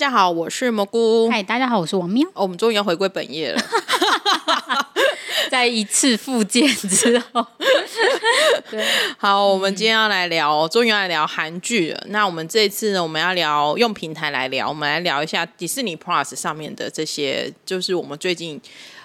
家好，我是蘑菇。嗨，大家好，我是王喵。哦，我们终于要回归本业了，在一次复健之后，对，好，我们今天要来聊，终于要来聊韩剧了。那我们这一次呢，我们要聊用平台来聊，我们来聊一下迪士尼 Plus 上面的这些，就是我们最近，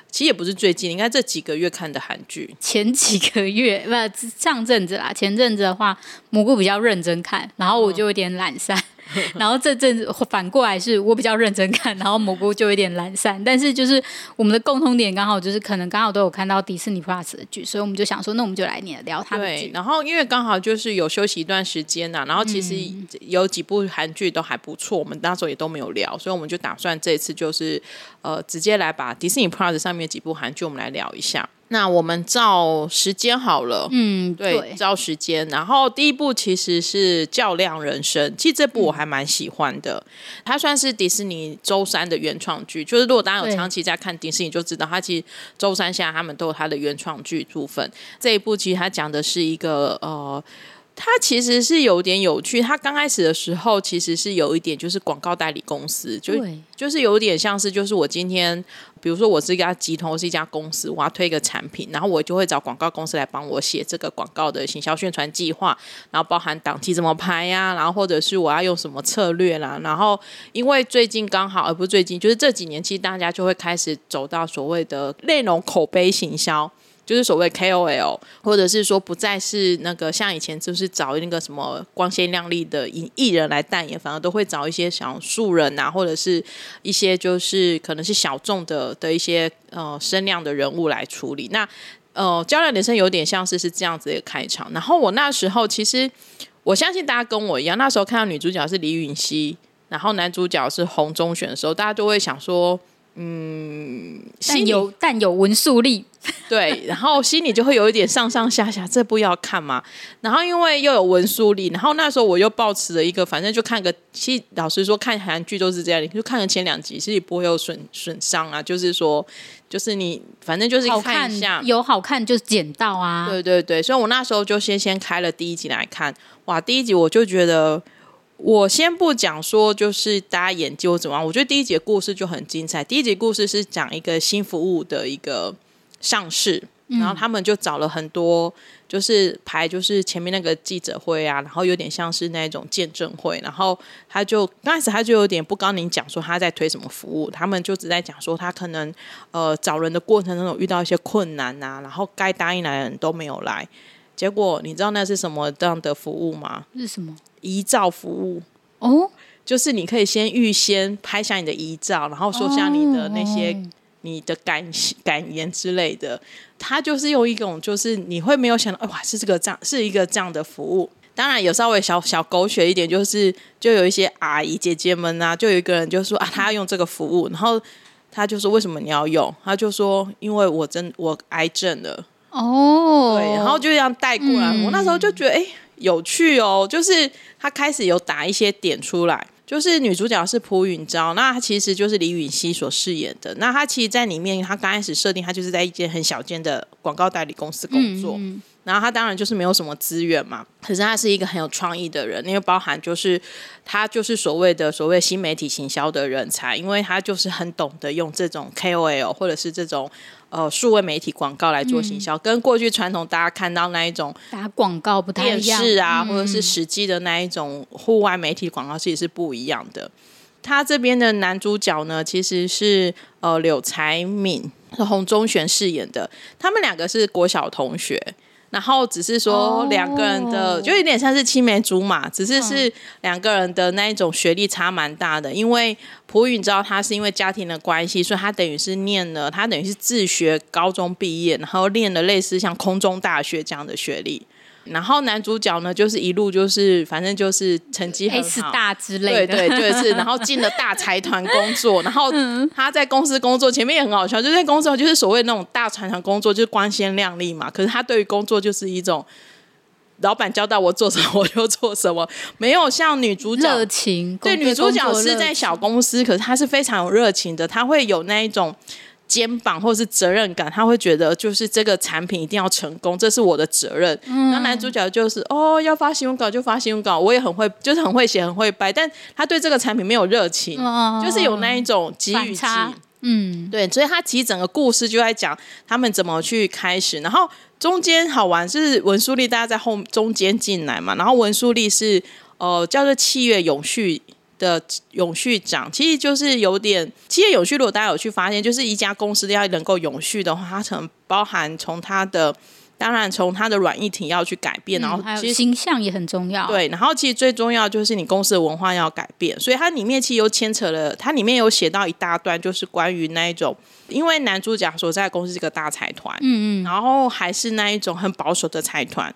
其实也不是最近，应该这几个月看的韩剧。前几个月不，上阵子啦，前阵子的话，蘑菇比较认真看，然后我就有点懒散。嗯 然后这阵子反过来是我比较认真看，然后蘑菇就有点懒散。但是就是我们的共同点刚好就是可能刚好都有看到迪士尼 Plus 的剧，所以我们就想说，那我们就来聊他们。对，然后因为刚好就是有休息一段时间呐、啊，然后其实有几部韩剧都还不错，我们那时候也都没有聊，所以我们就打算这次就是呃直接来把迪士尼 Plus 上面几部韩剧我们来聊一下。那我们照时间好了，嗯，对，对，照时间。然后第一部其实是《较量人生》，其实这部我还蛮喜欢的。嗯、它算是迪士尼周三的原创剧，就是如果大家有长期在看迪士尼，就知道它其实周三下他们都有它的原创剧部分。这一部其实它讲的是一个呃。它其实是有点有趣。它刚开始的时候，其实是有一点就是广告代理公司，就就是有点像是就是我今天，比如说我是一家集团，我是一家公司，我要推一个产品，然后我就会找广告公司来帮我写这个广告的行销宣传计划，然后包含档期怎么排呀，然后或者是我要用什么策略啦。然后因为最近刚好，而不是最近，就是这几年，其实大家就会开始走到所谓的内容口碑行销。就是所谓 KOL，或者是说不再是那个像以前就是找那个什么光鲜亮丽的艺艺人来代言，反而都会找一些小素人啊，或者是一些就是可能是小众的的一些呃声量的人物来处理。那呃，较量人生有点像是是这样子的开场。然后我那时候其实我相信大家跟我一样，那时候看到女主角是李允熙，然后男主角是洪忠选的时候，大家都会想说。嗯，但有但有文素力，对，然后心里就会有一点上上下下，这部要看吗？然后因为又有文素力，然后那时候我又抱持了一个，反正就看个，其实老实说，看韩剧都是这样，你就看个前两集，其实不会有损损伤啊。就是说，就是你反正就是看一下，好有好看就捡到啊。对对对，所以我那时候就先先开了第一集来看，哇，第一集我就觉得。我先不讲说，就是大家演技或怎么样，我觉得第一集故事就很精彩。第一集故事是讲一个新服务的一个上市，然后他们就找了很多，就是排就是前面那个记者会啊，然后有点像是那种见证会，然后他就刚开始他就有点不跟您讲说他在推什么服务，他们就只在讲说他可能呃找人的过程当中遇到一些困难啊，然后该答应来的人都没有来，结果你知道那是什么这样的服务吗？是什么？遗照服务哦，就是你可以先预先拍下你的遗照，然后说下你的那些你的感感言之类的。他就是用一种，就是你会没有想到，哇，是这个这样，是一个这样的服务。当然有稍微小小狗血一点，就是就有一些阿姨姐姐们啊，就有一个人就说啊，他要用这个服务，然后他就说为什么你要用？他就说因为我真我癌症了哦，对，然后就这样带过来。我那时候就觉得，哎。有趣哦，就是他开始有打一些点出来，就是女主角是朴允昭，那她其实就是李允熙所饰演的。那她其实，在里面，她刚开始设定，她就是在一间很小间的广告代理公司工作。嗯嗯然后她当然就是没有什么资源嘛，可是她是一个很有创意的人，因为包含就是她就是所谓的所谓新媒体行销的人才，因为她就是很懂得用这种 KOL 或者是这种呃数位媒体广告来做行销，嗯、跟过去传统大家看到那一种打广告不太一样，电视啊、嗯、或者是实际的那一种户外媒体广告其实是不一样的。他这边的男主角呢，其实是呃柳才敏是洪忠玄饰演的，他们两个是国小同学。然后只是说两个人的，就有点像是青梅竹马，只是是两个人的那一种学历差蛮大的。因为朴允昭他是因为家庭的关系，所以他等于是念了，他等于是自学高中毕业，然后念了类似像空中大学这样的学历。然后男主角呢，就是一路就是反正就是成绩很好大之类的，对对对是。然后进了大财团工作，然后他在公司工作，前面也很好笑，就在公司就是所谓那种大财团工作，就是光鲜亮丽嘛。可是他对于工作就是一种，老板交代我做什么我就做什么，没有像女主角热情。对，女主角是在小公司，可是她是非常有热情的，她会有那一种。肩膀或者是责任感，他会觉得就是这个产品一定要成功，这是我的责任。那、嗯、男主角就是哦，要发新闻稿就发新闻稿，我也很会，就是很会写，很会掰，但他对这个产品没有热情，哦、就是有那一种给予期。嗯，对，所以他其实整个故事就在讲他们怎么去开始，然后中间好玩是文书丽大家在后中间进来嘛，然后文书丽是呃叫做契约永续。的永续长其实就是有点企业永续。如果大家有去发现，就是一家公司要能够永续的话，它可能包含从它的，当然从它的软硬体要去改变，嗯、然后其实形象也很重要。对，然后其实最重要就是你公司的文化要改变，所以它里面其实又牵扯了，它里面有写到一大段，就是关于那一种，因为男主角所在的公司是个大财团，嗯嗯，然后还是那一种很保守的财团。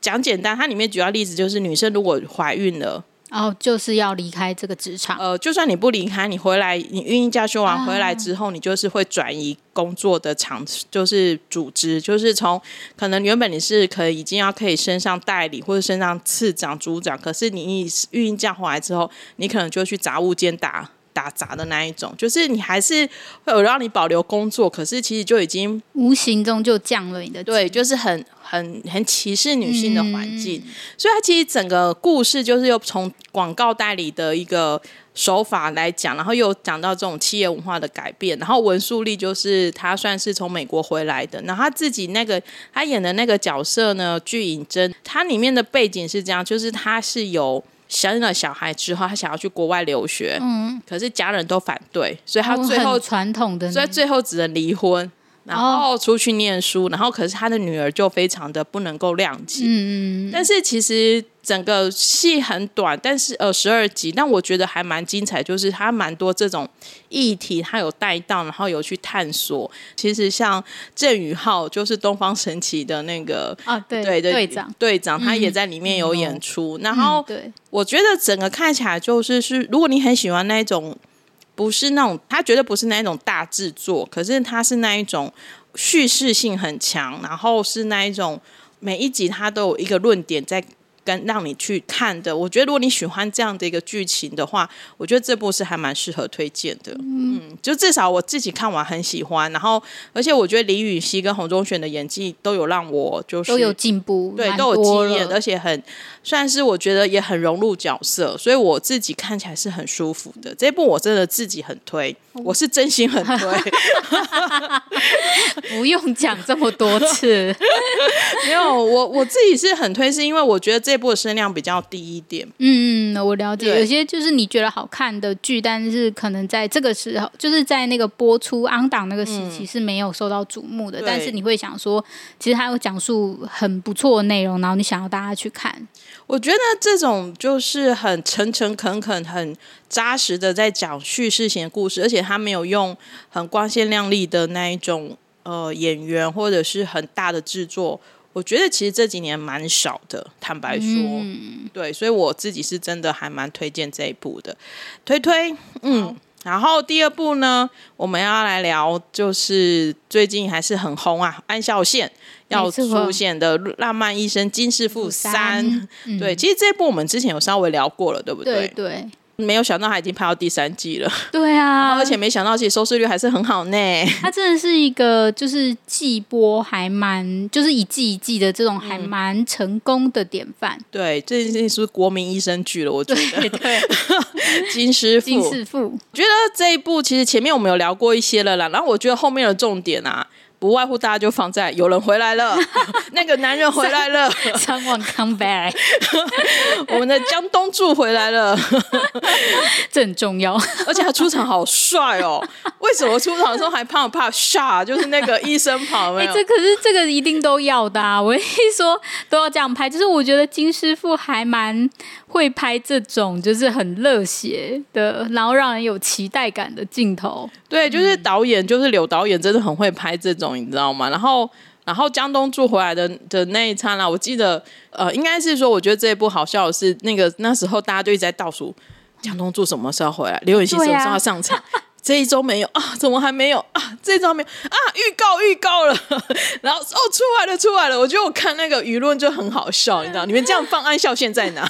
讲简单，它里面主要例子就是女生如果怀孕了。然后就是要离开这个职场。呃，就算你不离开，你回来，你孕婴假休完回来之后，你就是会转移工作的场，就是组织，就是从可能原本你是可以已经要可以升上代理或者升上次长、组长，可是你一孕婴假回来之后，你可能就去杂物间打打杂的那一种，就是你还是会有让你保留工作，可是其实就已经无形中就降了你的对，就是很。很很歧视女性的环境，嗯、所以它其实整个故事就是又从广告代理的一个手法来讲，然后又讲到这种企业文化的改变。然后文素丽就是她算是从美国回来的，然后她自己那个她演的那个角色呢，具颖真，她里面的背景是这样，就是她是有生了小孩之后，他想要去国外留学，嗯，可是家人都反对，所以他最后传统的，所以最后只能离婚。然后出去念书，然后可是他的女儿就非常的不能够谅解。嗯，但是其实整个戏很短，但是呃十二集，但我觉得还蛮精彩，就是他蛮多这种议题，他有带到，然后有去探索。其实像郑宇浩，就是东方神起的那个啊，对对对，队长队长，他也在里面有演出。然后对，我觉得整个看起来就是是，如果你很喜欢那种。不是那种，他绝对不是那一种大制作，可是他是那一种叙事性很强，然后是那一种每一集他都有一个论点在。跟让你去看的，我觉得如果你喜欢这样的一个剧情的话，我觉得这部是还蛮适合推荐的。嗯，嗯，就至少我自己看完很喜欢，然后而且我觉得李雨熙跟洪忠选的演技都有让我就是都有进步，对，都有经验，而且很算是我觉得也很融入角色，所以我自己看起来是很舒服的。这部我真的自己很推，我是真心很推，不用讲这么多次，没有我我自己是很推，是因为我觉得这。这部的声量比较低一点，嗯嗯，我了解。有些就是你觉得好看的剧，但是可能在这个时候，就是在那个播出 on 档那个时期是没有受到瞩目的。嗯、但是你会想说，其实它有讲述很不错的内容，然后你想要大家去看。我觉得这种就是很诚诚恳恳、很扎实的在讲叙事型的故事，而且他没有用很光鲜亮丽的那一种呃演员或者是很大的制作。我觉得其实这几年蛮少的，坦白说，嗯、对，所以我自己是真的还蛮推荐这一部的，推推，嗯，然后第二部呢，我们要来聊，就是最近还是很红啊，安孝燮要出现的《浪漫医生金师傅三》，嗯、对，其实这一部我们之前有稍微聊过了，对不对？对。对没有想到他已经拍到第三季了，对啊，而且没想到其实收视率还是很好呢。他真的是一个就是季播还蛮，就是一季一季的这种还蛮成功的典范。嗯、对，这件事情是不是国民医生剧了？我觉得对，对 金师傅，金师傅，我觉得这一部其实前面我们有聊过一些了啦，然后我觉得后面的重点啊。不外乎大家就放在有人回来了，那个男人回来了，Someone come back，我们的江东柱回来了，这很重要，而且他出场好帅哦。为什么出场的时候还怕怕 shot？就是那个医生跑没有？哎、欸，这可是这个一定都要的啊！我一说都要这样拍，就是我觉得金师傅还蛮会拍这种，就是很热血的，然后让人有期待感的镜头。对，就是导演，嗯、就是柳导演，真的很会拍这种，你知道吗？然后，然后江东柱回来的的那一刹那，我记得，呃，应该是说，我觉得这一部好笑的是，那个那时候大家就一直在倒数，江东柱什么时候回来？刘演锡什么时候上场？这一周没有啊？怎么还没有啊？这一周没有啊？预告预告了，然后哦出来了出来了！我觉得我看那个舆论就很好笑，你知道？你们这样放暗笑线在哪？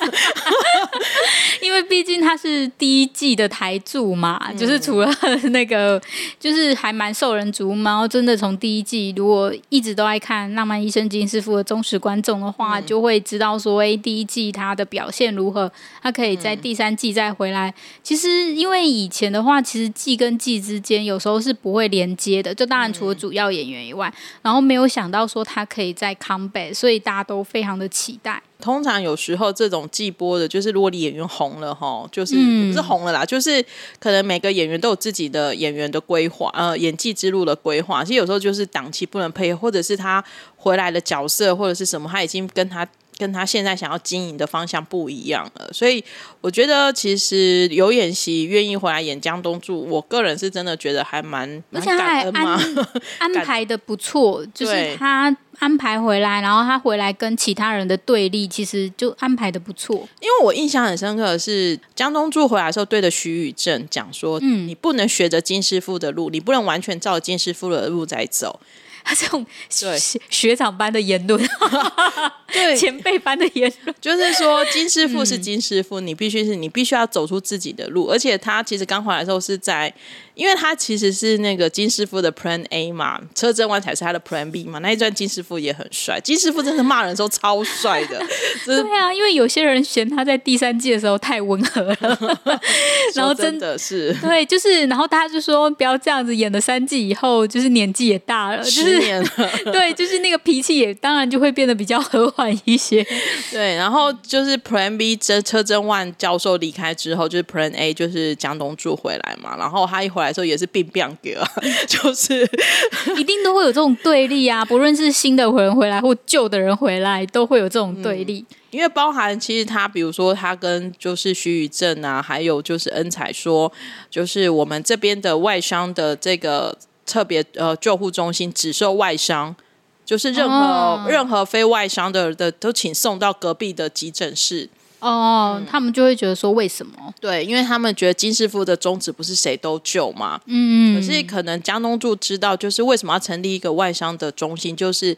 因为毕竟他是第一季的台柱嘛，嗯、就是除了那个，就是还蛮受人瞩目。然后真的从第一季，如果一直都爱看《浪漫医生金师傅》的忠实观众的话，嗯、就会知道说，哎，第一季他的表现如何？他可以在第三季再回来。嗯、其实因为以前的话，其实季跟跟季之间有时候是不会连接的，就当然除了主要演员以外，嗯、然后没有想到说他可以在 come back，所以大家都非常的期待。通常有时候这种季播的，就是如果你演员红了哈，就是、嗯、不是红了啦，就是可能每个演员都有自己的演员的规划，呃，演技之路的规划。其实有时候就是档期不能配合，或者是他回来的角色或者是什么，他已经跟他。跟他现在想要经营的方向不一样了，所以我觉得其实刘演习愿意回来演江东柱，我个人是真的觉得还蛮而且他还安安排的不错，就是他安排回来，然后他回来跟其他人的对立，其实就安排的不错。因为我印象很深刻的是江东柱回来的时候对着徐宇正讲说：“嗯，你不能学着金师傅的路，你不能完全照金师傅的路在走。”他这种学学长般的言论，对。前辈般的言论，就是说金师傅是金师傅，嗯、你必须是你必须要走出自己的路，而且他其实刚回来的时候是在。因为他其实是那个金师傅的 Plan A 嘛，车真万才是他的 Plan B 嘛。那一段金师傅也很帅，金师傅真的骂人的时候超帅的。对啊，因为有些人嫌他在第三季的时候太温和了，然后真，真的是对，就是然后大家就说不要这样子，演了三季以后，就是年纪也大了，就是十年了 对，就是那个脾气也当然就会变得比较和缓一些。对，然后就是 Plan B 车车真万教授离开之后，就是 Plan A 就是江东柱回来嘛，然后他一回来。来说也是病病给啊，就是 一定都会有这种对立啊，不论是新的人回来或旧的人回来，都会有这种对立。嗯、因为包含其实他，比如说他跟就是徐宇正啊，还有就是恩彩说，就是我们这边的外伤的这个特别呃救护中心只收外伤，就是任何、哦、任何非外伤的的都请送到隔壁的急诊室。哦，他们就会觉得说为什么？对，因为他们觉得金师傅的宗旨不是谁都救嘛。嗯，可是可能江东柱知道，就是为什么要成立一个外商的中心，就是。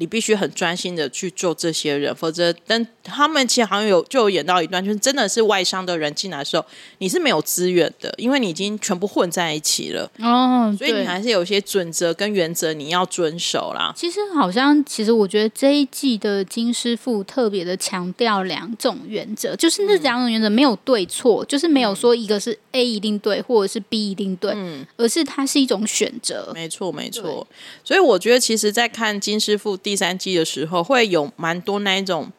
你必须很专心的去做这些人，否则但他们其实好像有就有演到一段，就是真的是外商的人进来的时候，你是没有资源的，因为你已经全部混在一起了。哦，所以你还是有一些准则跟原则你要遵守啦。其实好像，其实我觉得这一季的金师傅特别的强调两种原则，就是那两种原则没有对错，嗯、就是没有说一个是 A 一定对，或者是 B 一定对，嗯，而是它是一种选择。没错，没错。所以我觉得，其实，在看金师傅第三季的时候，会有蛮多那一种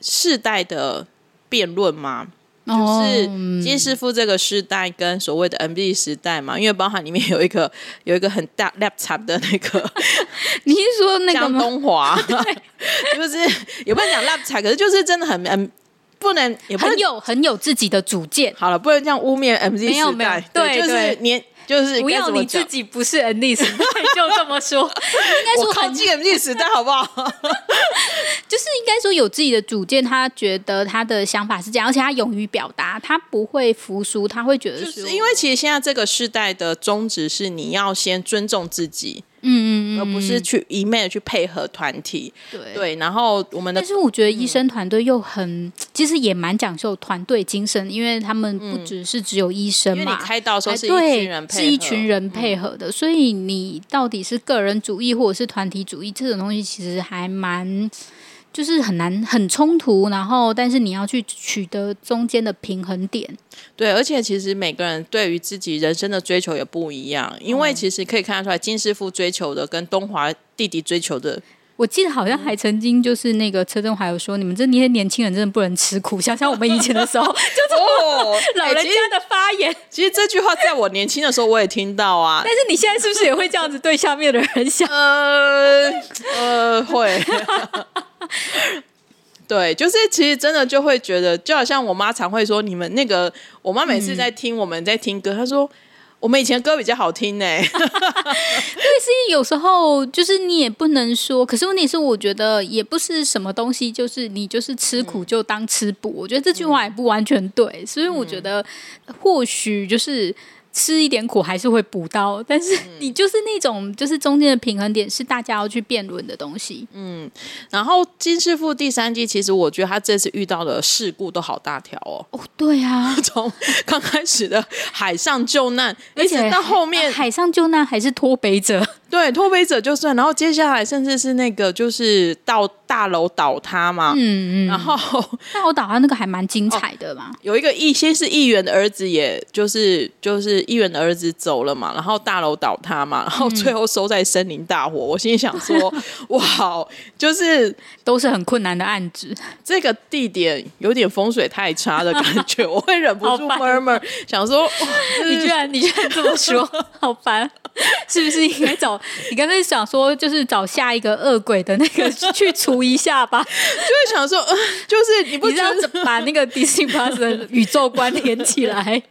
世代的辩论嘛，哦、就是金师傅这个时代跟所谓的 M B 时代嘛，因为包含里面有一个有一个很大 laptop 的那个，你是说那个江东华，对就是也不能讲 laptop，可是就是真的很嗯，不能也不能很有很有自己的主见。好了，不能这样污蔑 M B 时代，对就是年。就是不要你自己不是 N D 时代，就这么说。应该说靠近 MZ 时代好不好？就是应该说有自己的主见，他觉得他的想法是这样，而且他勇于表达，他不会服输，他会觉得是因为其实现在这个时代的宗旨是你要先尊重自己。嗯嗯嗯，而不是去一昧的去配合团体，对对。然后我们的，但是我觉得医生团队又很，嗯、其实也蛮讲究团队精神，因为他们不只是只有医生嘛，因为你开刀时候是一群人配合，是一群人配合的，嗯、所以你到底是个人主义或者是团体主义，这种东西其实还蛮。就是很难很冲突，然后但是你要去取得中间的平衡点。对，而且其实每个人对于自己人生的追求也不一样，因为其实可以看得出来，金师傅追求的跟东华弟弟追求的。我记得好像还曾经就是那个车震华有说，你们这些年轻人真的不能吃苦，想想我们以前的时候，就是老人家的发言。哦欸、其实，其实这句话在我年轻的时候我也听到啊。但是你现在是不是也会这样子对下面的人想？呃呃，会。对，就是其实真的就会觉得，就好像我妈常会说，你们那个，我妈每次在听我们在听歌，她说。我们以前歌比较好听呢，对，所以有时候就是你也不能说，可是问题是，我觉得也不是什么东西，就是你就是吃苦就当吃补，我觉得这句话也不完全对，所以我觉得或许就是。吃一点苦还是会补到，但是你就是那种就是中间的平衡点是大家要去辩论的东西。嗯，然后金师傅第三季其实我觉得他这次遇到的事故都好大条哦。哦，对啊，从刚开始的海上救难，而且到后面海上救难还是脱北者。对，脱北者就算，然后接下来甚至是那个就是到大楼倒塌嘛，嗯嗯，然后 大楼倒塌那个还蛮精彩的嘛，哦、有一个议先是议员的儿子，也就是就是议员的儿子走了嘛，然后大楼倒塌嘛，然后最后收在森林大火，嗯、我心里想说，哇，就是都是很困难的案子，这个地点有点风水太差的感觉，我会忍不住 murmur 想说，你居然你居然这么说，好烦。是不是应该找你刚才想说，就是找下一个恶鬼的那个 去除一下吧？就会想说，呃，就是你不知道怎么把那个 Disney Plus 的宇宙观连起来，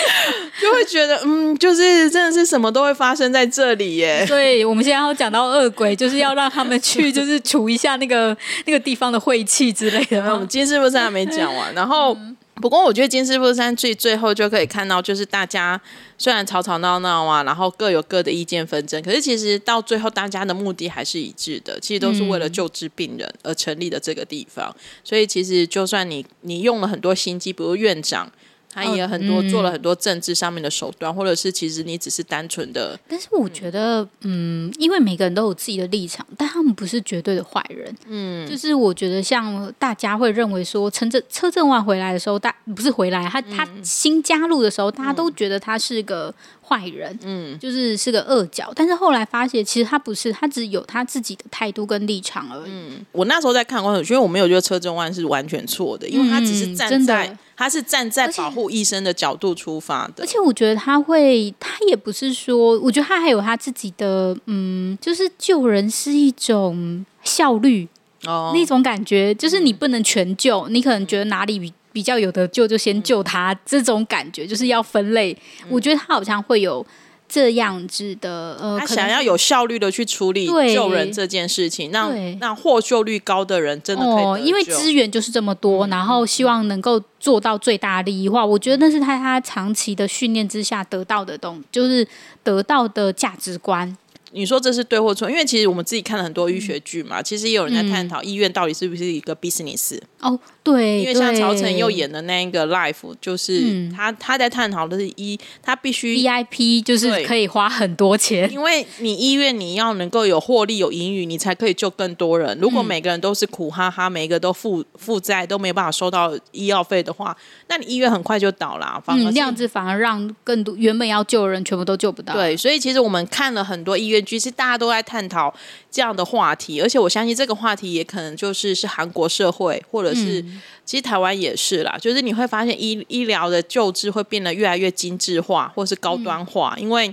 就会觉得，嗯，就是真的是什么都会发生在这里耶。所以我们现在要讲到恶鬼，就是要让他们去，就是 除一下那个那个地方的晦气之类的。我们今天是不是还没讲完？然后。嗯不过我觉得金师傅三最最后就可以看到，就是大家虽然吵吵闹闹啊，然后各有各的意见纷争，可是其实到最后大家的目的还是一致的，其实都是为了救治病人而成立的这个地方。所以其实就算你你用了很多心机，比如院长。他也很多做了很多政治上面的手段，或者是其实你只是单纯的。但是我觉得，嗯，因为每个人都有自己的立场，但他们不是绝对的坏人。嗯，就是我觉得像大家会认为说，陈正车正万回来的时候，大不是回来，他、嗯、他新加入的时候，大家都觉得他是个。坏人，嗯，就是是个恶角，但是后来发现其实他不是，他只有他自己的态度跟立场而已。嗯，我那时候在看过，因为我没有觉得车正万是完全错的，因为他只是站在、嗯、他是站在保护医生的角度出发的。而且我觉得他会，他也不是说，我觉得他还有他自己的，嗯，就是救人是一种效率哦，那种感觉，就是你不能全救，嗯、你可能觉得哪里比。比较有得救就先救他，嗯、这种感觉就是要分类。嗯、我觉得他好像会有这样子的，呃，他想要有效率的去处理救人这件事情，让让获救率高的人真的可以、哦、因为资源就是这么多，嗯、然后希望能够做到最大利益化。嗯、我觉得那是他他长期的训练之下得到的东，就是得到的价值观。你说这是对或错？因为其实我们自己看了很多医学剧嘛，嗯、其实也有人在探讨医院到底是不是一个 business。哦，对，因为像曹承佑演的那一个 Life，就是他他在探讨的是医，他必须 VIP，就是可以花很多钱，因为你医院你要能够有获利有盈余，你才可以救更多人。如果每个人都是苦哈哈，每一个都负负债，都没有办法收到医药费的话，那你医院很快就倒了。反而、嗯、这样子反而让更多原本要救的人全部都救不到。对，所以其实我们看了很多医院剧，其实大家都在探讨这样的话题，而且我相信这个话题也可能就是是韩国社会或者。是，嗯、其实台湾也是啦，就是你会发现医医疗的救治会变得越来越精致化，或是高端化，嗯、因为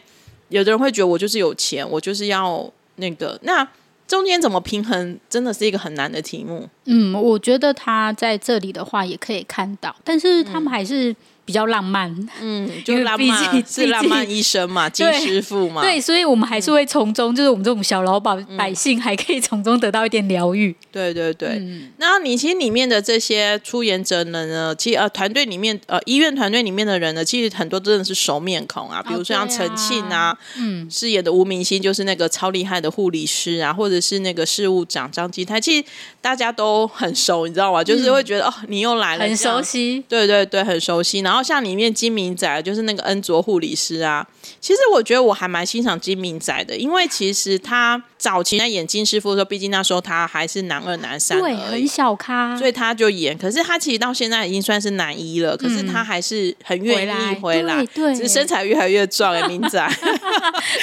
有的人会觉得我就是有钱，我就是要那个，那中间怎么平衡，真的是一个很难的题目。嗯，我觉得他在这里的话也可以看到，但是他们还是。比较浪漫，嗯，就浪漫 是浪漫医生嘛，金师傅嘛，对，所以我们还是会从中，就是我们这种小老百百姓，还可以从中得到一点疗愈。对对对，那你其实里面的这些出演者呢，其实呃团队里面呃医院团队里面的人呢，其实很多真的是熟面孔啊，比如说像陈庆啊，嗯，饰演的吴明星就是那个超厉害的护理师啊，或者是那个事务长张基泰，其实大家都很熟，你知道吗？就是会觉得哦，你又来了，很熟悉，对对对，很熟悉，然后。像里面金明仔就是那个恩卓护理师啊，其实我觉得我还蛮欣赏金明仔的，因为其实他早期在演金师傅的时候，毕竟那时候他还是男二、男三，对，很小咖，所以他就演。可是他其实到现在已经算是男一了，可是他还是很愿意回来，对，只是身材越来越壮哎，明仔，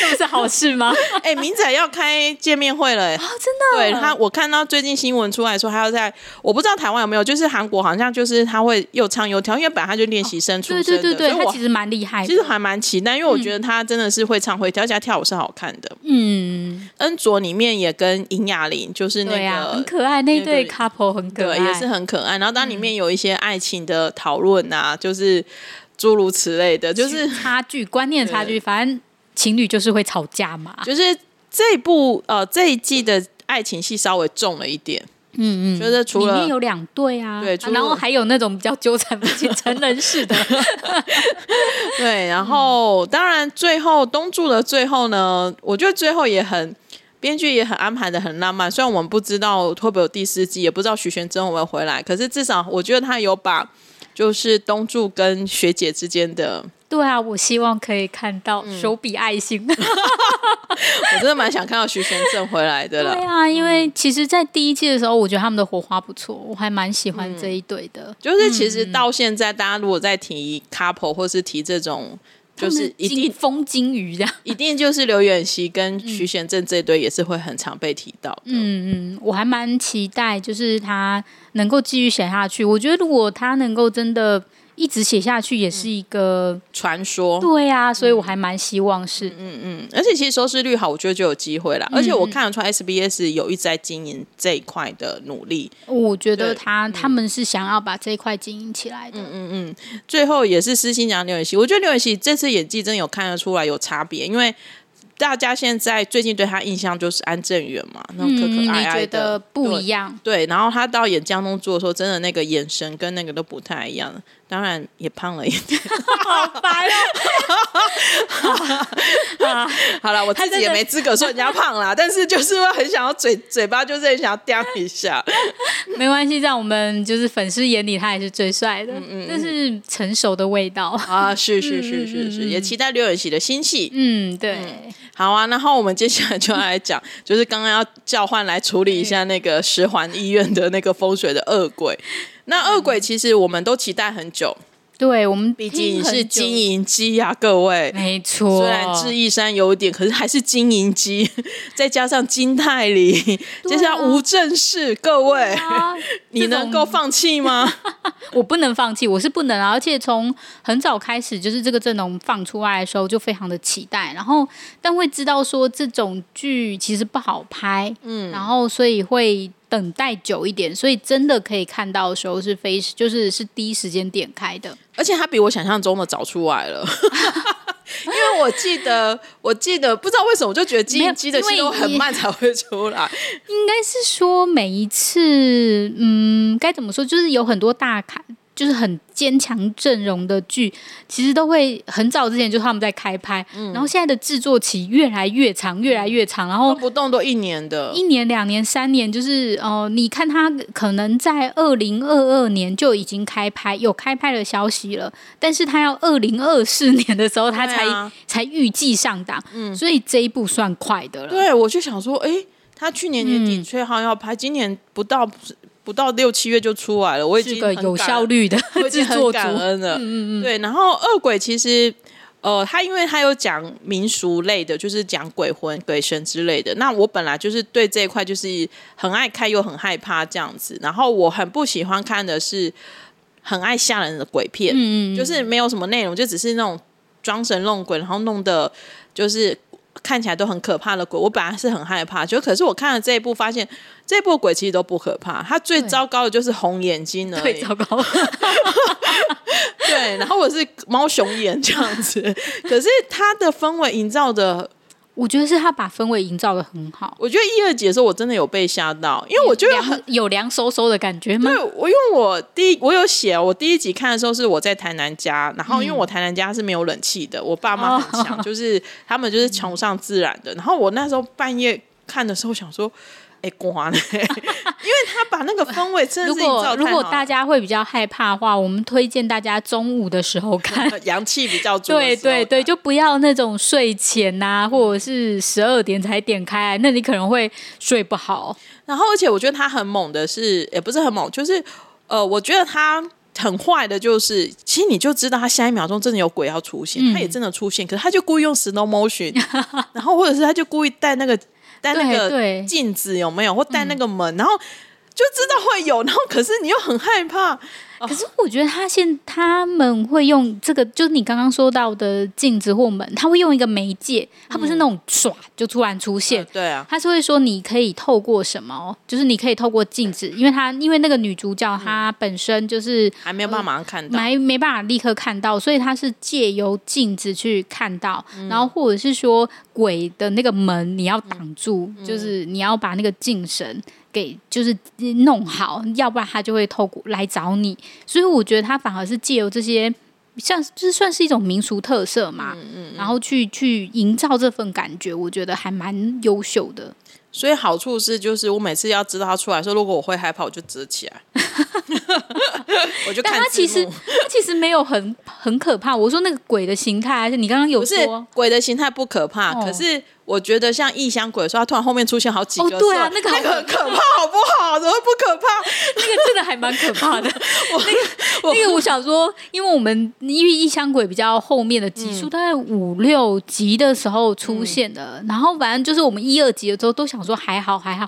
这不是好事吗？哎，明仔要开见面会了哎，哦，真的，对他，我看到最近新闻出来说，他要在，我不知道台湾有没有，就是韩国好像就是他会又唱又跳，因为本来他就练习生出身的，对对对对，他其实蛮厉害，其实还蛮期待，因为我觉得他真的是会唱会跳，而且跳舞是好看的，嗯，恩卓里面也跟尹雅玲就是那个很可爱那对 couple 很可爱，也是很可爱。然后当里面有一些爱情的讨论啊，就是诸如此类的，就是差距观念差距，反正情侣就是会吵架嘛。就是这一部呃这一季的爱情戏稍微重了一点，嗯嗯，就是除了里面有两对啊，对，然后还有那种比较纠缠不清成人式的，对。然后当然最后东柱的最后呢，我觉得最后也很。编剧也很安排的很浪漫，虽然我们不知道会不会有第四季，也不知道徐玄真会不会回来，可是至少我觉得他有把就是东柱跟学姐之间的，对啊，我希望可以看到手比爱心，嗯、我真的蛮想看到徐玄正回来的了。对啊，因为其实，在第一季的时候，我觉得他们的火花不错，我还蛮喜欢这一对的。嗯、就是其实到现在，大家如果在提 couple 或是提这种。就是一定风金鱼这样，一定就是刘远熙跟徐贤正这对也是会很常被提到的。嗯嗯，我还蛮期待，就是他能够继续写下去。我觉得如果他能够真的。一直写下去也是一个传说，对啊，所以我还蛮希望是，嗯嗯，而且其实收视率好，我觉得就有机会了。而且我看得出来，SBS 有一直在经营这一块的努力。我觉得他他们是想要把这一块经营起来的。嗯嗯嗯，最后也是私心讲刘演熙，我觉得刘演熙这次演技真的有看得出来有差别，因为。大家现在最近对他印象就是安正元嘛，那种可可爱爱的，你觉得不一样？对，然后他到演江东柱的时候，真的那个眼神跟那个都不太一样，当然也胖了一点，好烦啊！好了，我自己也没资格说人家胖啦，但是就是会很想要嘴嘴巴，就是很想要叼一下。没关系，在我们就是粉丝眼里，他也是最帅的，嗯嗯，这是成熟的味道啊！是是是是是，也期待刘演熙的新戏。嗯，对。好啊，然后我们接下来就要来讲，就是刚刚要叫唤来处理一下那个十环医院的那个风水的恶鬼。那恶鬼其实我们都期待很久。对，我们毕竟是金银机呀，各位，没错。虽然智异山有点，可是还是金银机，再加上金泰梨，接下来吴正式，各位，啊、你能够放弃吗？我不能放弃，我是不能啊！而且从很早开始，就是这个阵容放出来的时候，就非常的期待。然后，但会知道说这种剧其实不好拍，嗯，然后所以会。等待久一点，所以真的可以看到的时候是非就是是第一时间点开的，而且它比我想象中的早出来了。因为我记得，我记得不知道为什么，我就觉得基因机 的戏都很慢才会出来。应该是说每一次，嗯，该怎么说，就是有很多大咖。就是很坚强阵容的剧，其实都会很早之前就他们在开拍，嗯、然后现在的制作期越来越长，越来越长，然后动不动都一年的，一年、两年、三年，就是哦、呃，你看他可能在二零二二年就已经开拍，有开拍的消息了，但是他要二零二四年的时候他才、啊、才预计上档，嗯，所以这一部算快的了。对，我就想说，哎，他去年年底吹号要拍，嗯、今年不到。不到六七月就出来了，我已经很有效率的 制作组了。嗯嗯嗯，对。然后恶鬼其实，呃，他因为他有讲民俗类的，就是讲鬼魂、鬼神之类的。那我本来就是对这一块就是很爱看又很害怕这样子。然后我很不喜欢看的是很爱吓人的鬼片，嗯嗯，就是没有什么内容，就只是那种装神弄鬼，然后弄的就是。看起来都很可怕的鬼，我本来是很害怕，就可是我看了这一部，发现这一部鬼其实都不可怕，它最糟糕的就是红眼睛而已。最糟糕。对，然后我是猫熊眼这样子，可是它的氛围营造的。我觉得是他把氛围营造的很好。我觉得一二集的时候，我真的有被吓到，因为我觉得很有凉飕飕的感觉吗？对，我因为我第一我有写，我第一集看的时候是我在台南家，然后因为我台南家是没有冷气的，我爸妈很强，就是他们就是崇尚自然的。然后我那时候半夜看的时候，想说哎刮呢，因为他把那个氛围真的是。如果如果大家会比较害怕的话，我们推荐大家中午的时候看，阳气比较足。对对对，就不要那种睡前呐、啊，或者是十二点才点开，那你可能会睡不好。然后，而且我觉得他很猛的是，也不是很猛，就是呃，我觉得他。很坏的，就是其实你就知道他下一秒钟真的有鬼要出现，嗯、他也真的出现，可是他就故意用 slow motion，然后或者是他就故意带那个带那个镜子有没有，或带那个门，然后就知道会有，然后可是你又很害怕。可是我觉得他现他们会用这个，就是你刚刚说到的镜子或门，他会用一个媒介，他不是那种唰就突然出现，嗯呃、对啊，他是会说你可以透过什么，就是你可以透过镜子，因为他因为那个女主角她本身就是还没有办法马上看到，没、呃、没办法立刻看到，所以他是借由镜子去看到，嗯、然后或者是说鬼的那个门你要挡住，嗯、就是你要把那个镜神。给就是弄好，要不然他就会透过来找你。所以我觉得他反而是借由这些，像就是算是一种民俗特色嘛，嗯嗯嗯，然后去去营造这份感觉，我觉得还蛮优秀的。所以好处是，就是我每次要知道他出来的时候，如果我会害怕，我就折起来。我就看。但他其实他其实没有很很可怕。我说那个鬼的形态，还是你刚刚有说是鬼的形态不可怕，哦、可是。我觉得像异乡鬼的时候，他突然后面出现好几个，哦，对啊，那个那个很可怕，好不好？怎么不可怕？那个真的还蛮可怕的。我那个那个，我想说，因为我们因为异乡鬼比较后面的集数，嗯、大概五六集的时候出现的，嗯、然后反正就是我们一二集的时候都想说还好还好，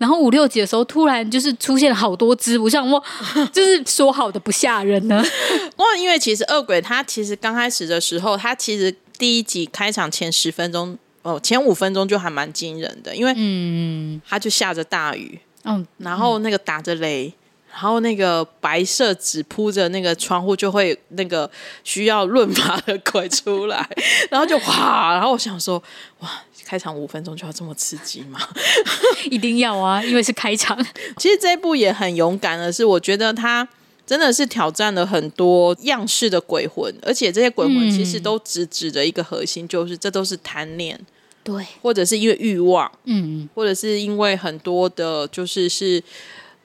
然后五六集的时候突然就是出现了好多只，我想我 就是说好的不吓人呢。哇因为其实恶鬼他其实刚开始的时候，他其实第一集开场前十分钟。哦，前五分钟就还蛮惊人的，因为嗯，他就下着大雨，嗯，然后那个打着雷，然后那个白色纸铺着那个窗户，就会那个需要论法的鬼出来，然后就哇，然后我想说，哇，开场五分钟就要这么刺激吗？一定要啊，因为是开场。其实这一部也很勇敢的是，我觉得他。真的是挑战了很多样式的鬼魂，而且这些鬼魂其实都直指的一个核心，就是这都是贪念，对，或者是因为欲望，嗯，或者是因为很多的，就是是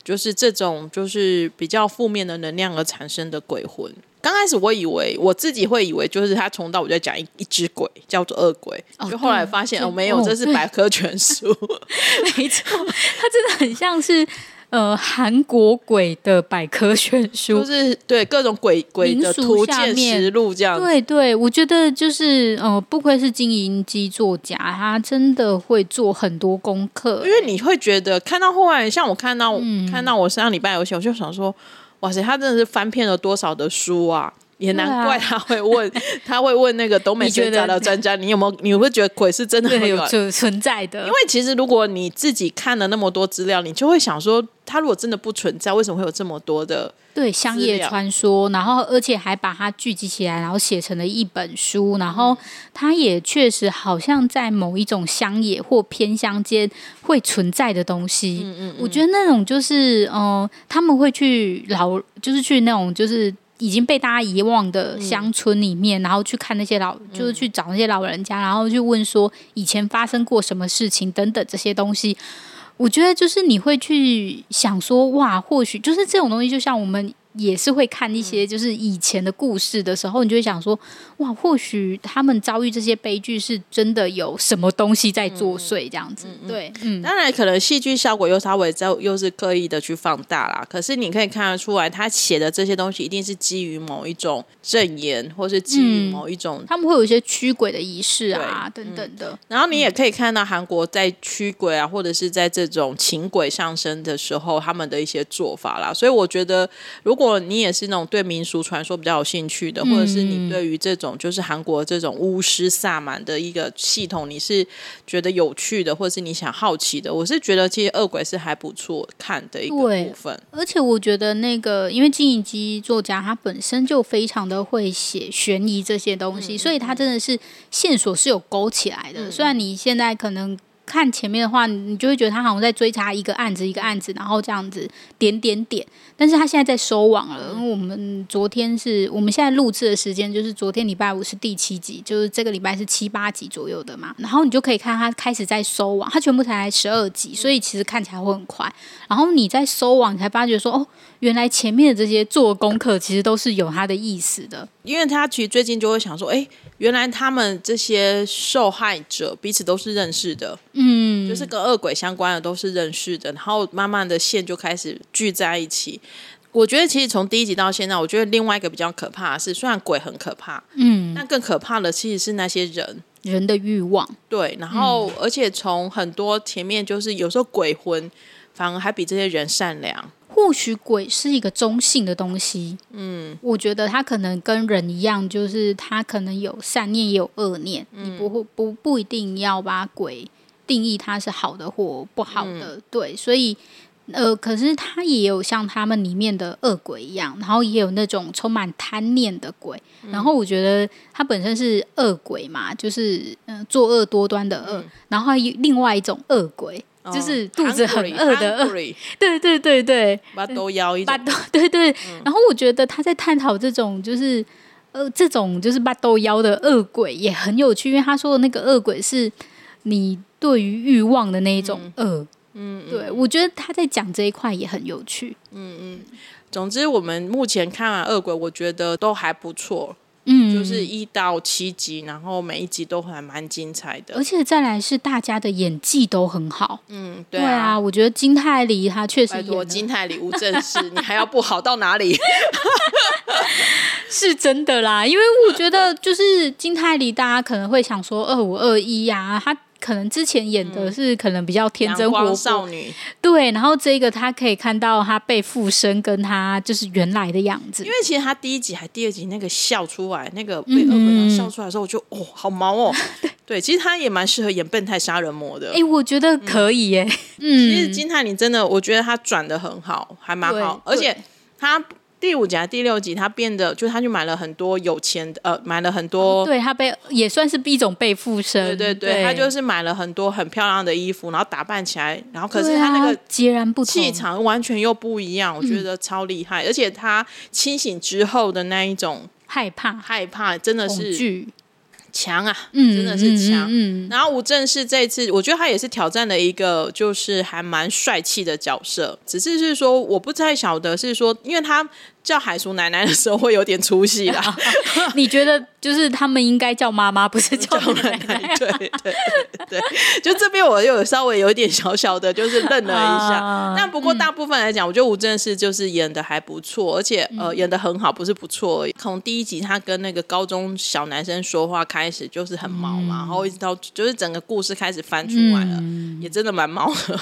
就是这种就是比较负面的能量而产生的鬼魂。刚开始我以为我自己会以为就是他从到我就讲一一只鬼叫做恶鬼，哦、就后来发现哦没有，这是百科全书，没错，它真的很像是。呃，韩国鬼的百科全书，就是对各种鬼鬼的图鉴实录这样。对对，我觉得就是呃，不愧是经营机作家，他真的会做很多功课。因为你会觉得看到后来，像我看到、嗯、看到我上礼拜有写，我就想说，哇塞，他真的是翻遍了多少的书啊！也难怪他会问，啊、他会问 那个东美学杂的专家，你，有没有？你会觉得鬼是真的会有存存在的？因为其实如果你自己看了那么多资料，你就会想说，他如果真的不存在，为什么会有这么多的对乡野传说？然后而且还把它聚集起来，然后写成了一本书。然后他也确实好像在某一种乡野或偏乡间会存在的东西。嗯嗯，嗯，我觉得那种就是嗯、呃，他们会去老，就是去那种就是。已经被大家遗忘的乡村里面，嗯、然后去看那些老，就是去找那些老人家，嗯、然后去问说以前发生过什么事情等等这些东西。我觉得就是你会去想说，哇，或许就是这种东西，就像我们。也是会看一些就是以前的故事的时候，你就会想说，哇，或许他们遭遇这些悲剧是真的有什么东西在作祟这样子。嗯、对，嗯，当然可能戏剧效果又稍微在又是刻意的去放大啦。可是你可以看得出来，他写的这些东西一定是基于某一种证言，或是基于某一种、嗯，他们会有一些驱鬼的仪式啊等等的、嗯。然后你也可以看到韩国在驱鬼啊，或者是在这种请鬼上身的时候，他们的一些做法啦。所以我觉得，如果你也是那种对民俗传说比较有兴趣的，或者是你对于这种就是韩国这种巫师萨满的一个系统，你是觉得有趣的，或者是你想好奇的，我是觉得其实恶鬼是还不错看的一个部分。而且我觉得那个，因为金影机作家他本身就非常的会写悬疑这些东西，嗯、所以他真的是线索是有勾起来的。嗯、虽然你现在可能。看前面的话，你就会觉得他好像在追查一个案子一个案子，然后这样子点点点。但是他现在在收网了，因为我们昨天是我们现在录制的时间，就是昨天礼拜五是第七集，就是这个礼拜是七八集左右的嘛。然后你就可以看他开始在收网，他全部才十二集，所以其实看起来会很快。然后你在收网，你才发觉说哦，原来前面的这些做功课其实都是有他的意思的。因为他其实最近就会想说，哎，原来他们这些受害者彼此都是认识的。嗯，就是跟恶鬼相关的都是认识的，然后慢慢的线就开始聚在一起。我觉得其实从第一集到现在，我觉得另外一个比较可怕的是，虽然鬼很可怕，嗯，但更可怕的其实是那些人人的欲望。对，然后、嗯、而且从很多前面就是有时候鬼魂反而还比这些人善良。或许鬼是一个中性的东西，嗯，我觉得他可能跟人一样，就是他可能有善念也有恶念，嗯、你不会不不一定要把鬼。定义它是好的或不好的，嗯、对，所以呃，可是它也有像他们里面的恶鬼一样，然后也有那种充满贪念的鬼，嗯、然后我觉得它本身是恶鬼嘛，就是嗯、呃，作恶多端的恶，嗯、然后还有另外一种恶鬼，哦、就是肚子很饿的饿，对对对对，巴肚枵一种，对对，嗯、然后我觉得他在探讨这种就是呃这种就是巴肚枵的恶鬼也很有趣，因为他说的那个恶鬼是你。对于欲望的那一种恶，嗯，嗯，对，我觉得他在讲这一块也很有趣，嗯嗯。总之，我们目前看完恶鬼，我觉得都还不错，嗯，就是一到七集，然后每一集都还蛮精彩的，而且再来是大家的演技都很好，嗯，对啊，我觉得金泰梨他确实演金泰梨、无正事，你还要不好到哪里？是真的啦，因为我觉得就是金泰梨，大家可能会想说二五二一呀，他。可能之前演的是可能比较天真活泼少女，对，然后这个他可以看到他被附身，跟他就是原来的样子。因为其实他第一集还第二集那个笑出来，那个被恶鬼笑出来的时候，我就哦，好毛哦。对，其实他也蛮适合演变态杀人魔的。哎，我觉得可以耶。嗯，其实金泰你真的，我觉得他转的很好，还蛮好，而且他。第五集、第六集，他变得就是他去买了很多有钱的，呃，买了很多，对他被也算是一种被附身，对对对，对。他就是买了很多很漂亮的衣服，然后打扮起来，然后可是他那个截然不同，气场完全又不一样，我觉得超厉害，嗯、而且他清醒之后的那一种害怕、害怕，真的是惧。强啊，嗯，真的是强。嗯，嗯，然后吴正是这一次，我觉得他也是挑战了一个，就是还蛮帅气的角色。只是是说，我不太晓得是说，因为他。叫海叔奶奶的时候会有点出戏啦。你觉得就是他们应该叫妈妈，不是叫奶奶？对对对，对，就这边我又有稍微有一点小小的，就是愣了一下。但不过大部分来讲，我觉得吴正式就是演的还不错，而且呃演的很好，不是不错而已。从第一集他跟那个高中小男生说话开始就是很毛嘛，然后一直到就是整个故事开始翻出来了，也真的蛮毛的。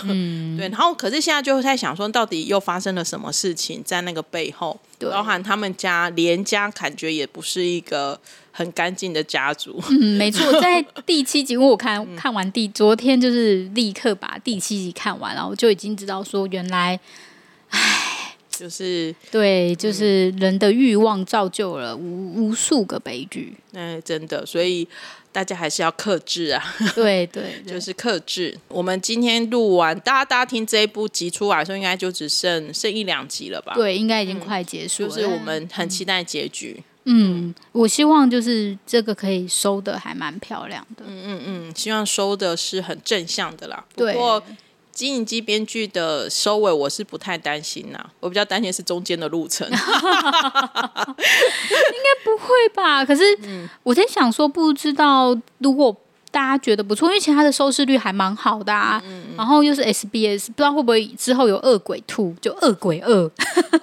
对，然后可是现在就在想说，到底又发生了什么事情在那个背后？包含他们家连家，感觉也不是一个很干净的家族。嗯，没错，在第七集，因为我看看完第昨天就是立刻把第七集看完，然后我就已经知道说，原来，唉，就是对，就是人的欲望造就了无无数个悲剧。哎，真的，所以。大家还是要克制啊，对对，对，就是克制。我们今天录完，大家大家听这一部集出来的时候，应该就只剩剩一两集了吧？对，应该已经快结束了。嗯，就是我们很期待结局。嗯，嗯，我希望就是这个可以收的还蛮漂亮的。嗯嗯嗯，希望收的是很正向的啦。不过。金银姬编剧的收尾，我是不太担心呐，我比较担心是中间的路程，应该不会吧？可是我在想说，不知道如果。大家觉得不错，因为其他的收视率还蛮好的啊。嗯嗯、然后又是 SBS，不知道会不会之后有恶鬼兔，就恶鬼二。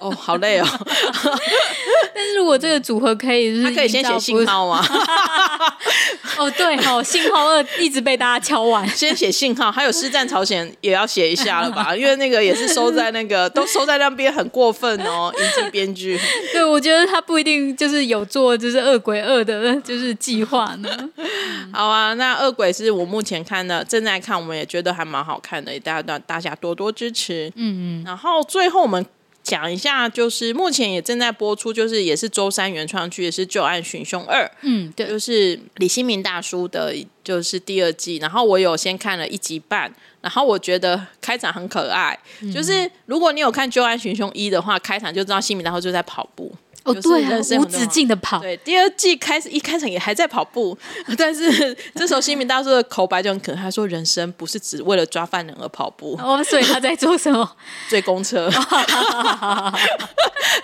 哦，好累哦。但是如果这个组合可以，他可以先写信号吗？哦，对哦，信号二一直被大家敲完，先写信号，还有师战朝鲜也要写一下了吧？因为那个也是收在那个都收在那边，很过分哦。银姬编剧，对，我觉得他不一定就是有做就是恶鬼二的，就是计划呢。好啊，那。恶鬼是我目前看的，正在看，我们也觉得还蛮好看的，大家大家多多支持。嗯嗯。然后最后我们讲一下，就是目前也正在播出，就是也是周三原创剧，也是《旧案寻凶二》。嗯，对，就是李新民大叔的，就是第二季。然后我有先看了一集半，然后我觉得开场很可爱。嗯、就是如果你有看《旧案寻凶一》的话，开场就知道新民大叔就在跑步。哦，对啊，无止境的跑。对，第二季开始一开场也还在跑步，但是 这时候新民大叔的口白就很可爱，他说：“人生不是只为了抓犯人而跑步。”哦，所以他在做什么？追公车，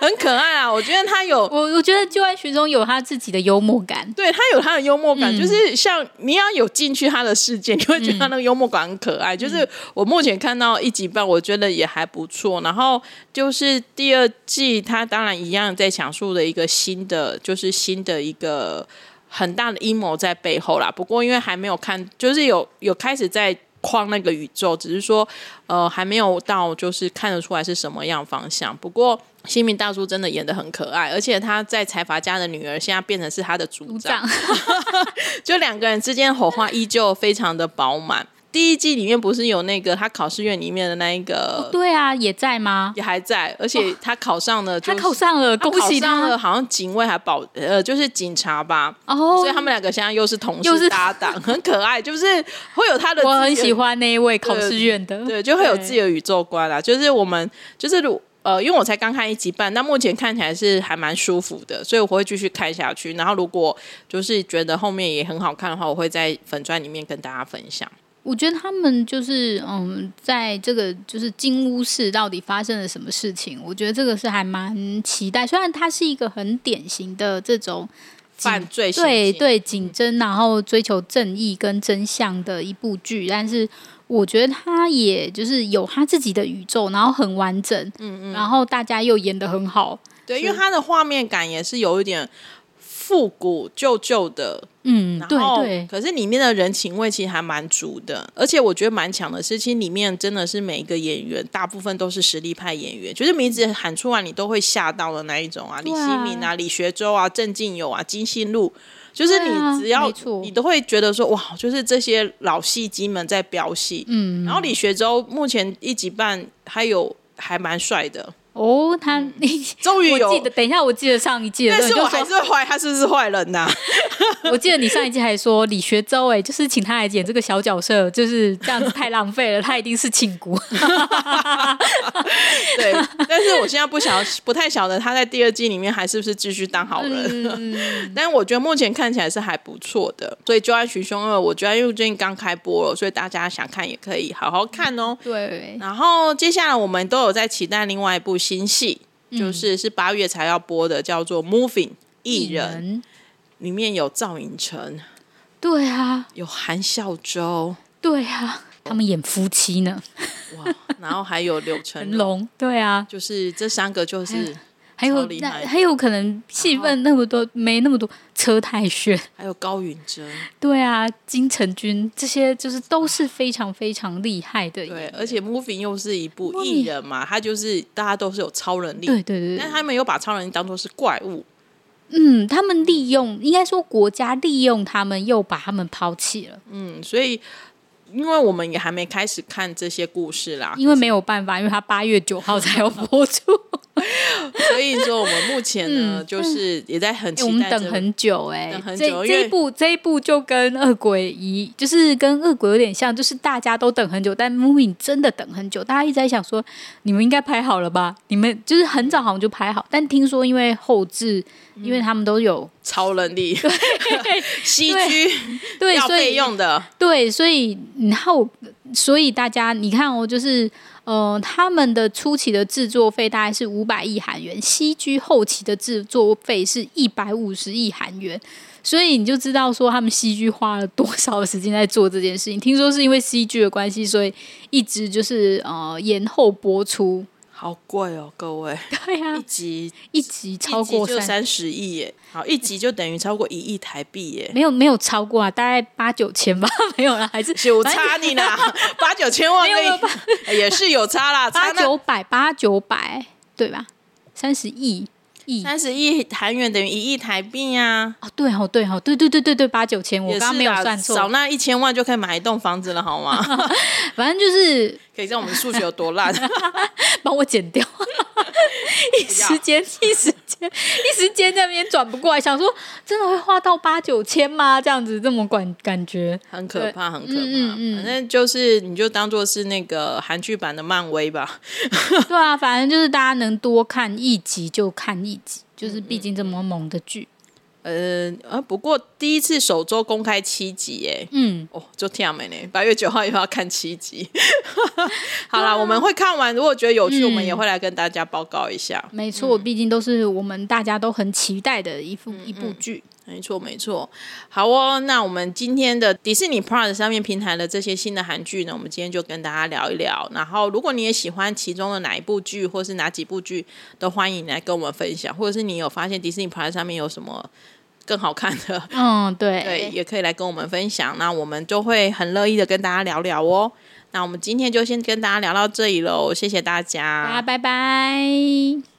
很可爱啊！我觉得他有，我我觉得就爱徐中有他自己的幽默感，对他有他的幽默感，嗯、就是像你要有进去他的世界，你会觉得他那个幽默感很可爱。嗯、就是我目前看到一集半，我觉得也还不错。然后就是第二季，他当然一样在抢。讲述的一个新的，就是新的一个很大的阴谋在背后啦。不过因为还没有看，就是有有开始在框那个宇宙，只是说呃还没有到，就是看得出来是什么样方向。不过新民大叔真的演得很可爱，而且他在财阀家的女儿现在变成是他的组长，组长就两个人之间火花依旧非常的饱满。第一季里面不是有那个他考试院里面的那一个？哦、对啊，也在吗？也还在，而且他考上了、就是，他考上了，恭喜他！他考上了，好像警卫还保呃，就是警察吧。哦，所以他们两个现在又是同事搭档，很可爱。就是会有他的，我很喜欢那一位考试院的，对，就会有自己的宇宙观啦。就是我们就是呃，因为我才刚看一集半，那目前看起来是还蛮舒服的，所以我会继续看下去。然后如果就是觉得后面也很好看的话，我会在粉钻里面跟大家分享。我觉得他们就是嗯，在这个就是金屋室到底发生了什么事情？我觉得这个是还蛮期待。虽然它是一个很典型的这种犯罪，对对，警侦然后追求正义跟真相的一部剧，但是我觉得他也就是有他自己的宇宙，然后很完整，嗯嗯，然后大家又演的很好，对，因为他的画面感也是有一点。复古旧旧的，嗯，然后对对，可是里面的人情味其实还蛮足的，而且我觉得蛮强的是，其实里面真的是每一个演员，大部分都是实力派演员，就是名字喊出来你都会吓到的那一种啊，李新民啊、李学周啊、郑敬友啊、金信路，就是你只要、啊、你都会觉得说哇，就是这些老戏精们在飙戏，嗯，然后李学周目前一集半还有还蛮帅的。哦，他你终于有，我记得，等一下，我记得上一季的，但是我还是坏，他是不是坏人呐、啊？我记得你上一季还说李学周，哎，就是请他来演这个小角色，就是这样子太浪费了，他一定是庆姑。对，但是我现在不晓，不太晓得他在第二季里面还是不是继续当好人。嗯、但是我觉得目前看起来是还不错的，所以《就爱徐凶二》，我觉得因为最近刚开播了，所以大家想看也可以好好看哦。对，然后接下来我们都有在期待另外一部。新戏就是是八月才要播的，叫做《Moving 艺人》，里面有赵寅成，对啊，有韩孝周，对啊，他们演夫妻呢，哇，然后还有柳 成龙，对啊，就是这三个就是。还有那还有可能戏份那么多没那么多，车太炫，还有高允贞，对啊，金城君这些就是都是非常非常厉害的。对，而且《Moving》又是一部艺人嘛，他就是大家都是有超能力，对对对，但他们又把超能力当做是怪物。嗯，他们利用应该说国家利用他们，又把他们抛弃了。嗯，所以因为我们也还没开始看这些故事啦，因为没有办法，因为他八月九号才要播出。所以说，我们目前呢，嗯、就是也在很期待、欸。我们等很久哎、欸，等很久。这这一部这一部就跟恶鬼一，就是跟恶鬼有点像，就是大家都等很久，但 Moving 真的等很久。大家一直在想说，你们应该拍好了吧？你们就是很早好像就拍好，但听说因为后置，嗯、因为他们都有超能力，对对，要备用的，对，所以然后所以大家你看哦，就是。呃，他们的初期的制作费大概是五百亿韩元，CG 后期的制作费是一百五十亿韩元，所以你就知道说他们 CG 花了多少时间在做这件事情。听说是因为 CG 的关系，所以一直就是呃延后播出。好贵哦，各位。对呀、啊，一集一集超过三十亿耶，好，一集就等于超过一亿台币耶。没有没有超过啊，大概八九千吧，没有啦，还是有差你啦，八九千万可以也是有差啦，八九百八九百对吧？三十亿。三十亿韩元等于一亿台币呀！哦，对哦，对哦，对对对对对，八九千，我刚刚没有算错，少那一千万就可以买一栋房子了，好吗？反正就是可以知道我们数学有多烂，帮我剪掉。一时间一时间一时间在那边转不过来，想说真的会花到八九千吗？这样子这么感感觉很可怕，很可怕。嗯嗯，反正就是你就当做是那个韩剧版的漫威吧。对啊，反正就是大家能多看一集就看一集，就是毕竟这么猛的剧。呃，啊，不过第一次首周公开七集，哎，嗯，哦，就这样没呢。八月九号以后要看七集，好啦，啊、我们会看完，如果觉得有趣，嗯、我们也会来跟大家报告一下。没错，毕竟都是我们大家都很期待的一部、嗯、一部剧。没错，没错。好哦，那我们今天的迪士尼 Plus 上面平台的这些新的韩剧呢，我们今天就跟大家聊一聊。然后，如果你也喜欢其中的哪一部剧，或是哪几部剧，都欢迎来跟我们分享。或者是你有发现迪士尼 Plus 上面有什么？更好看的，嗯，对，对，也可以来跟我们分享，那我们就会很乐意的跟大家聊聊哦。那我们今天就先跟大家聊到这里喽，谢谢大家，大家拜拜。